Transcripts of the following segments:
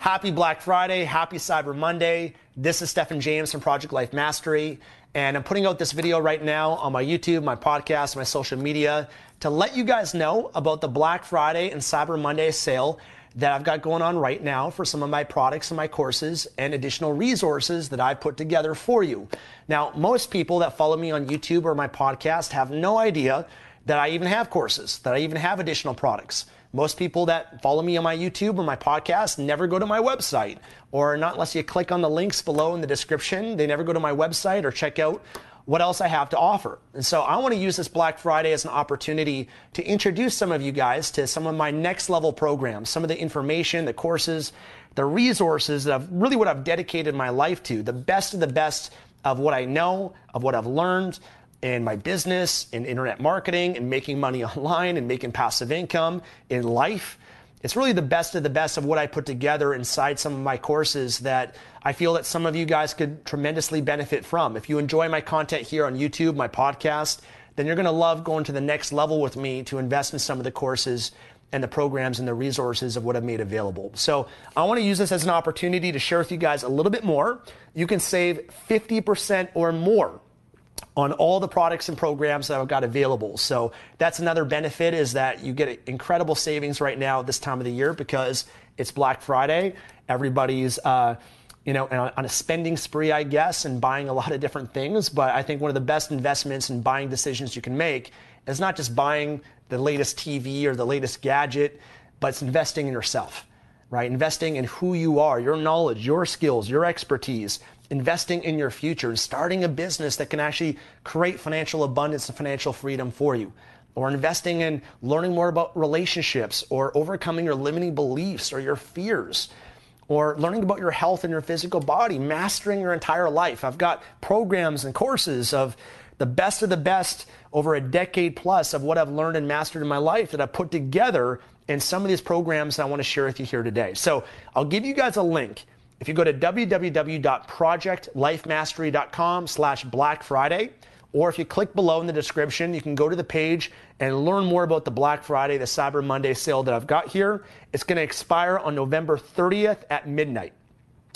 Happy Black Friday, happy Cyber Monday. This is Stefan James from Project Life Mastery. And I'm putting out this video right now on my YouTube, my podcast, my social media to let you guys know about the Black Friday and Cyber Monday sale that I've got going on right now for some of my products and my courses and additional resources that I've put together for you. Now, most people that follow me on YouTube or my podcast have no idea that I even have courses, that I even have additional products. Most people that follow me on my YouTube or my podcast never go to my website, or not unless you click on the links below in the description. They never go to my website or check out what else I have to offer. And so I want to use this Black Friday as an opportunity to introduce some of you guys to some of my next level programs, some of the information, the courses, the resources that I've really what I've dedicated my life to, the best of the best of what I know, of what I've learned, in my business, in internet marketing, and making money online and making passive income in life. It's really the best of the best of what I put together inside some of my courses that I feel that some of you guys could tremendously benefit from. If you enjoy my content here on YouTube, my podcast, then you're going to love going to the next level with me to invest in some of the courses and the programs and the resources of what I've made available. So I want to use this as an opportunity to share with you guys a little bit more. You can save 50% or more on all the products and programs that I've got available. So that's another benefit is that you get incredible savings right now this time of the year because it's Black Friday. Everybody's uh, you know, on a spending spree, I guess, and buying a lot of different things. But I think one of the best investments and buying decisions you can make is not just buying the latest TV or the latest gadget, but it's investing in yourself, right? Investing in who you are, your knowledge, your skills, your expertise, investing in your future and starting a business that can actually create financial abundance and financial freedom for you. Or investing in learning more about relationships or overcoming your limiting beliefs or your fears or learning about your health and your physical body, mastering your entire life. I've got programs and courses of the best of the best over a decade plus of what I've learned and mastered in my life that I've put together in some of these programs I want to share with you here today. So I'll give you guys a link if you go to www.projectlifemastery.com slash Black Friday, or if you click below in the description, you can go to the page and learn more about the Black Friday, the Cyber Monday sale that I've got here. It's going to expire on November 30th at midnight.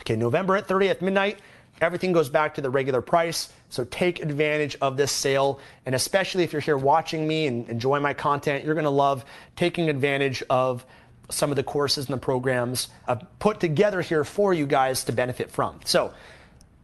Okay, November at 30th midnight, everything goes back to the regular price. So take advantage of this sale. And especially if you're here watching me and enjoy my content, you're going to love taking advantage of some of the courses and the programs put together here for you guys to benefit from. So,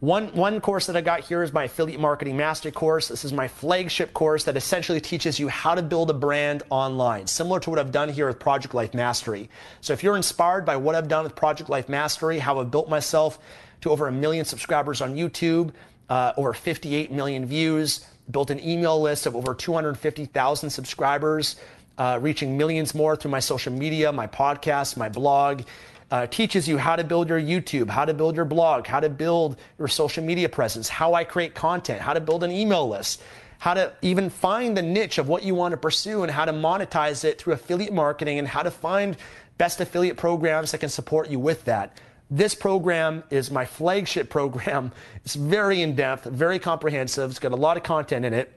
one, one course that I got here is my Affiliate Marketing Master course. This is my flagship course that essentially teaches you how to build a brand online, similar to what I've done here with Project Life Mastery. So if you're inspired by what I've done with Project Life Mastery, how I've built myself to over a million subscribers on YouTube, uh, over 58 million views, built an email list of over 250,000 subscribers, uh, reaching millions more through my social media, my podcast, my blog. Uh, teaches you how to build your YouTube, how to build your blog, how to build your social media presence, how I create content, how to build an email list, how to even find the niche of what you want to pursue and how to monetize it through affiliate marketing and how to find best affiliate programs that can support you with that. This program is my flagship program. It's very in depth, very comprehensive. It's got a lot of content in it.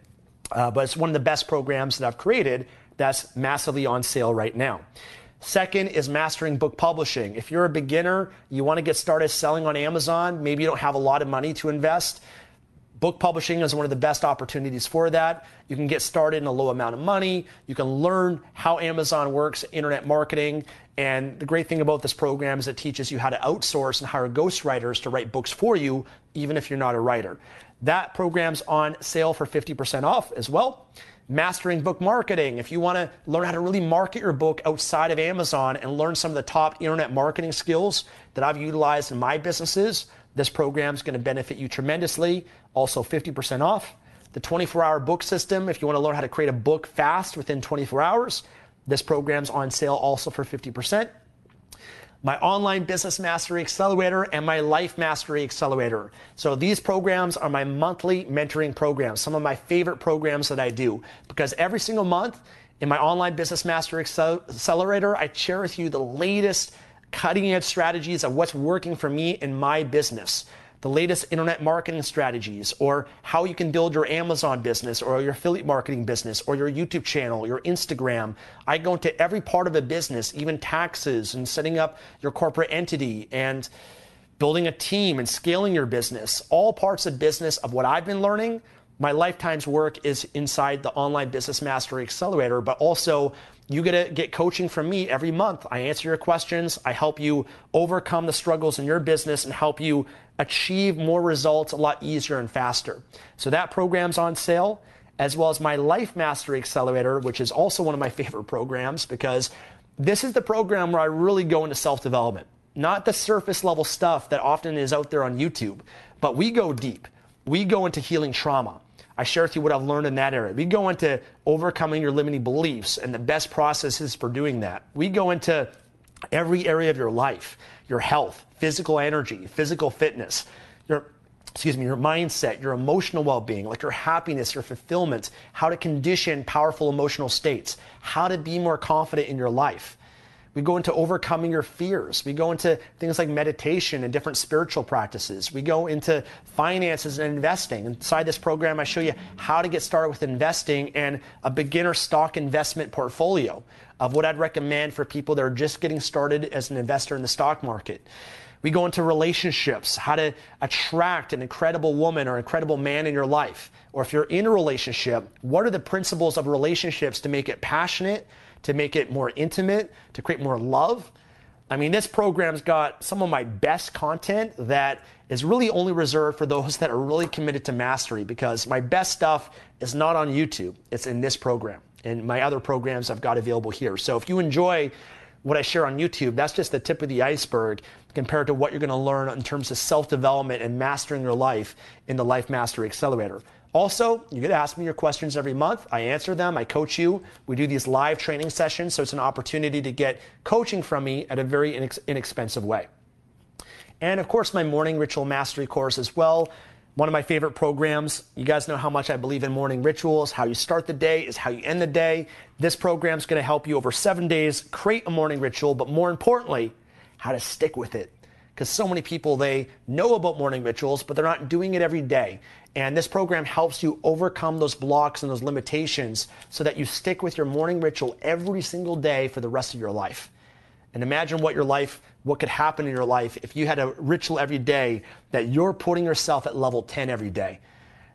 Uh, but it's one of the best programs that I've created that's massively on sale right now. Second is mastering book publishing. If you're a beginner, you want to get started selling on Amazon, maybe you don't have a lot of money to invest. Book publishing is one of the best opportunities for that. You can get started in a low amount of money. You can learn how Amazon works, internet marketing. And the great thing about this program is it teaches you how to outsource and hire ghostwriters to write books for you, even if you're not a writer. That program's on sale for 50% off as well. Mastering book marketing. If you want to learn how to really market your book outside of Amazon and learn some of the top internet marketing skills that I've utilized in my businesses, this program is going to benefit you tremendously. Also, 50% off. The 24 hour book system, if you want to learn how to create a book fast within 24 hours, this program's on sale also for 50%. My online business mastery accelerator and my life mastery accelerator. So these programs are my monthly mentoring programs, some of my favorite programs that I do because every single month in my online business mastery accelerator, I share with you the latest cutting edge strategies of what's working for me in my business, the latest internet marketing strategies, or how you can build your Amazon business, or your affiliate marketing business, or your YouTube channel, your Instagram. I go into every part of a business, even taxes and setting up your corporate entity and building a team and scaling your business. All parts of business of what I've been learning. My lifetime's work is inside the Online Business Mastery Accelerator, but also you get to get coaching from me every month. I answer your questions. I help you overcome the struggles in your business and help you achieve more results a lot easier and faster. So that program's on sale, as well as my Life Mastery Accelerator, which is also one of my favorite programs because this is the program where I really go into self development. Not the surface level stuff that often is out there on YouTube, but we go deep. We go into healing trauma. I share with you what I've learned in that area. We go into overcoming your limiting beliefs and the best processes for doing that. We go into every area of your life, your health, physical energy, physical fitness, your excuse me, your mindset, your emotional well-being, like your happiness, your fulfillment, how to condition powerful emotional states, how to be more confident in your life. We go into overcoming your fears. We go into things like meditation and different spiritual practices. We go into finances and investing. Inside this program, I show you how to get started with investing and a beginner stock investment portfolio of what I'd recommend for people that are just getting started as an investor in the stock market. We go into relationships, how to attract an incredible woman or incredible man in your life. Or if you're in a relationship, what are the principles of relationships to make it passionate, to make it more intimate, to create more love. I mean, this program's got some of my best content that is really only reserved for those that are really committed to mastery because my best stuff is not on YouTube, it's in this program. And my other programs I've got available here. So if you enjoy what I share on YouTube, that's just the tip of the iceberg compared to what you're going to learn in terms of self development and mastering your life in the Life Mastery Accelerator. Also, you get to ask me your questions every month. I answer them. I coach you. We do these live training sessions, so it's an opportunity to get coaching from me at a very inex- inexpensive way. And of course, my morning ritual mastery course as well. One of my favorite programs. You guys know how much I believe in morning rituals. How you start the day is how you end the day. This program is going to help you over seven days create a morning ritual, but more importantly, how to stick with it because so many people they know about morning rituals but they're not doing it every day and this program helps you overcome those blocks and those limitations so that you stick with your morning ritual every single day for the rest of your life. And imagine what your life, what could happen in your life if you had a ritual every day that you're putting yourself at level 10 every day.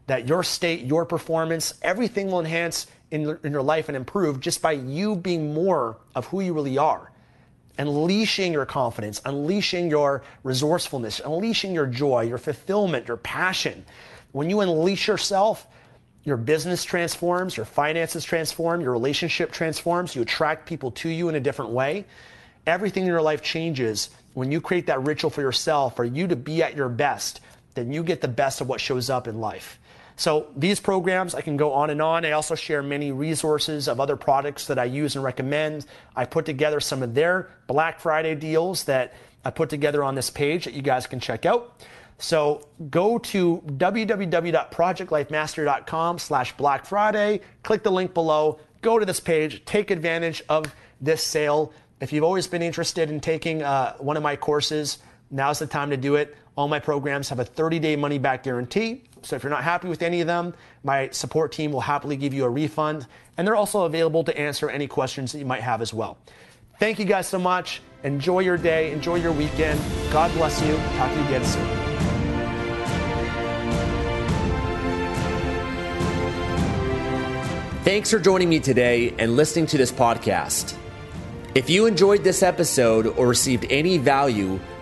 That your state, your performance, everything will enhance in, in your life and improve just by you being more of who you really are. Unleashing your confidence, unleashing your resourcefulness, unleashing your joy, your fulfillment, your passion. When you unleash yourself, your business transforms, your finances transform, your relationship transforms, you attract people to you in a different way. Everything in your life changes when you create that ritual for yourself, for you to be at your best, then you get the best of what shows up in life. So these programs, I can go on and on. I also share many resources of other products that I use and recommend. I put together some of their Black Friday deals that I put together on this page that you guys can check out. So go to www.projectlifemastery.com slash Black Friday, click the link below, go to this page, take advantage of this sale. If you've always been interested in taking uh, one of my courses, now's the time to do it. All my programs have a 30 day money back guarantee. So if you're not happy with any of them, my support team will happily give you a refund. And they're also available to answer any questions that you might have as well. Thank you guys so much. Enjoy your day, enjoy your weekend. God bless you. Talk to you again soon. Thanks for joining me today and listening to this podcast. If you enjoyed this episode or received any value,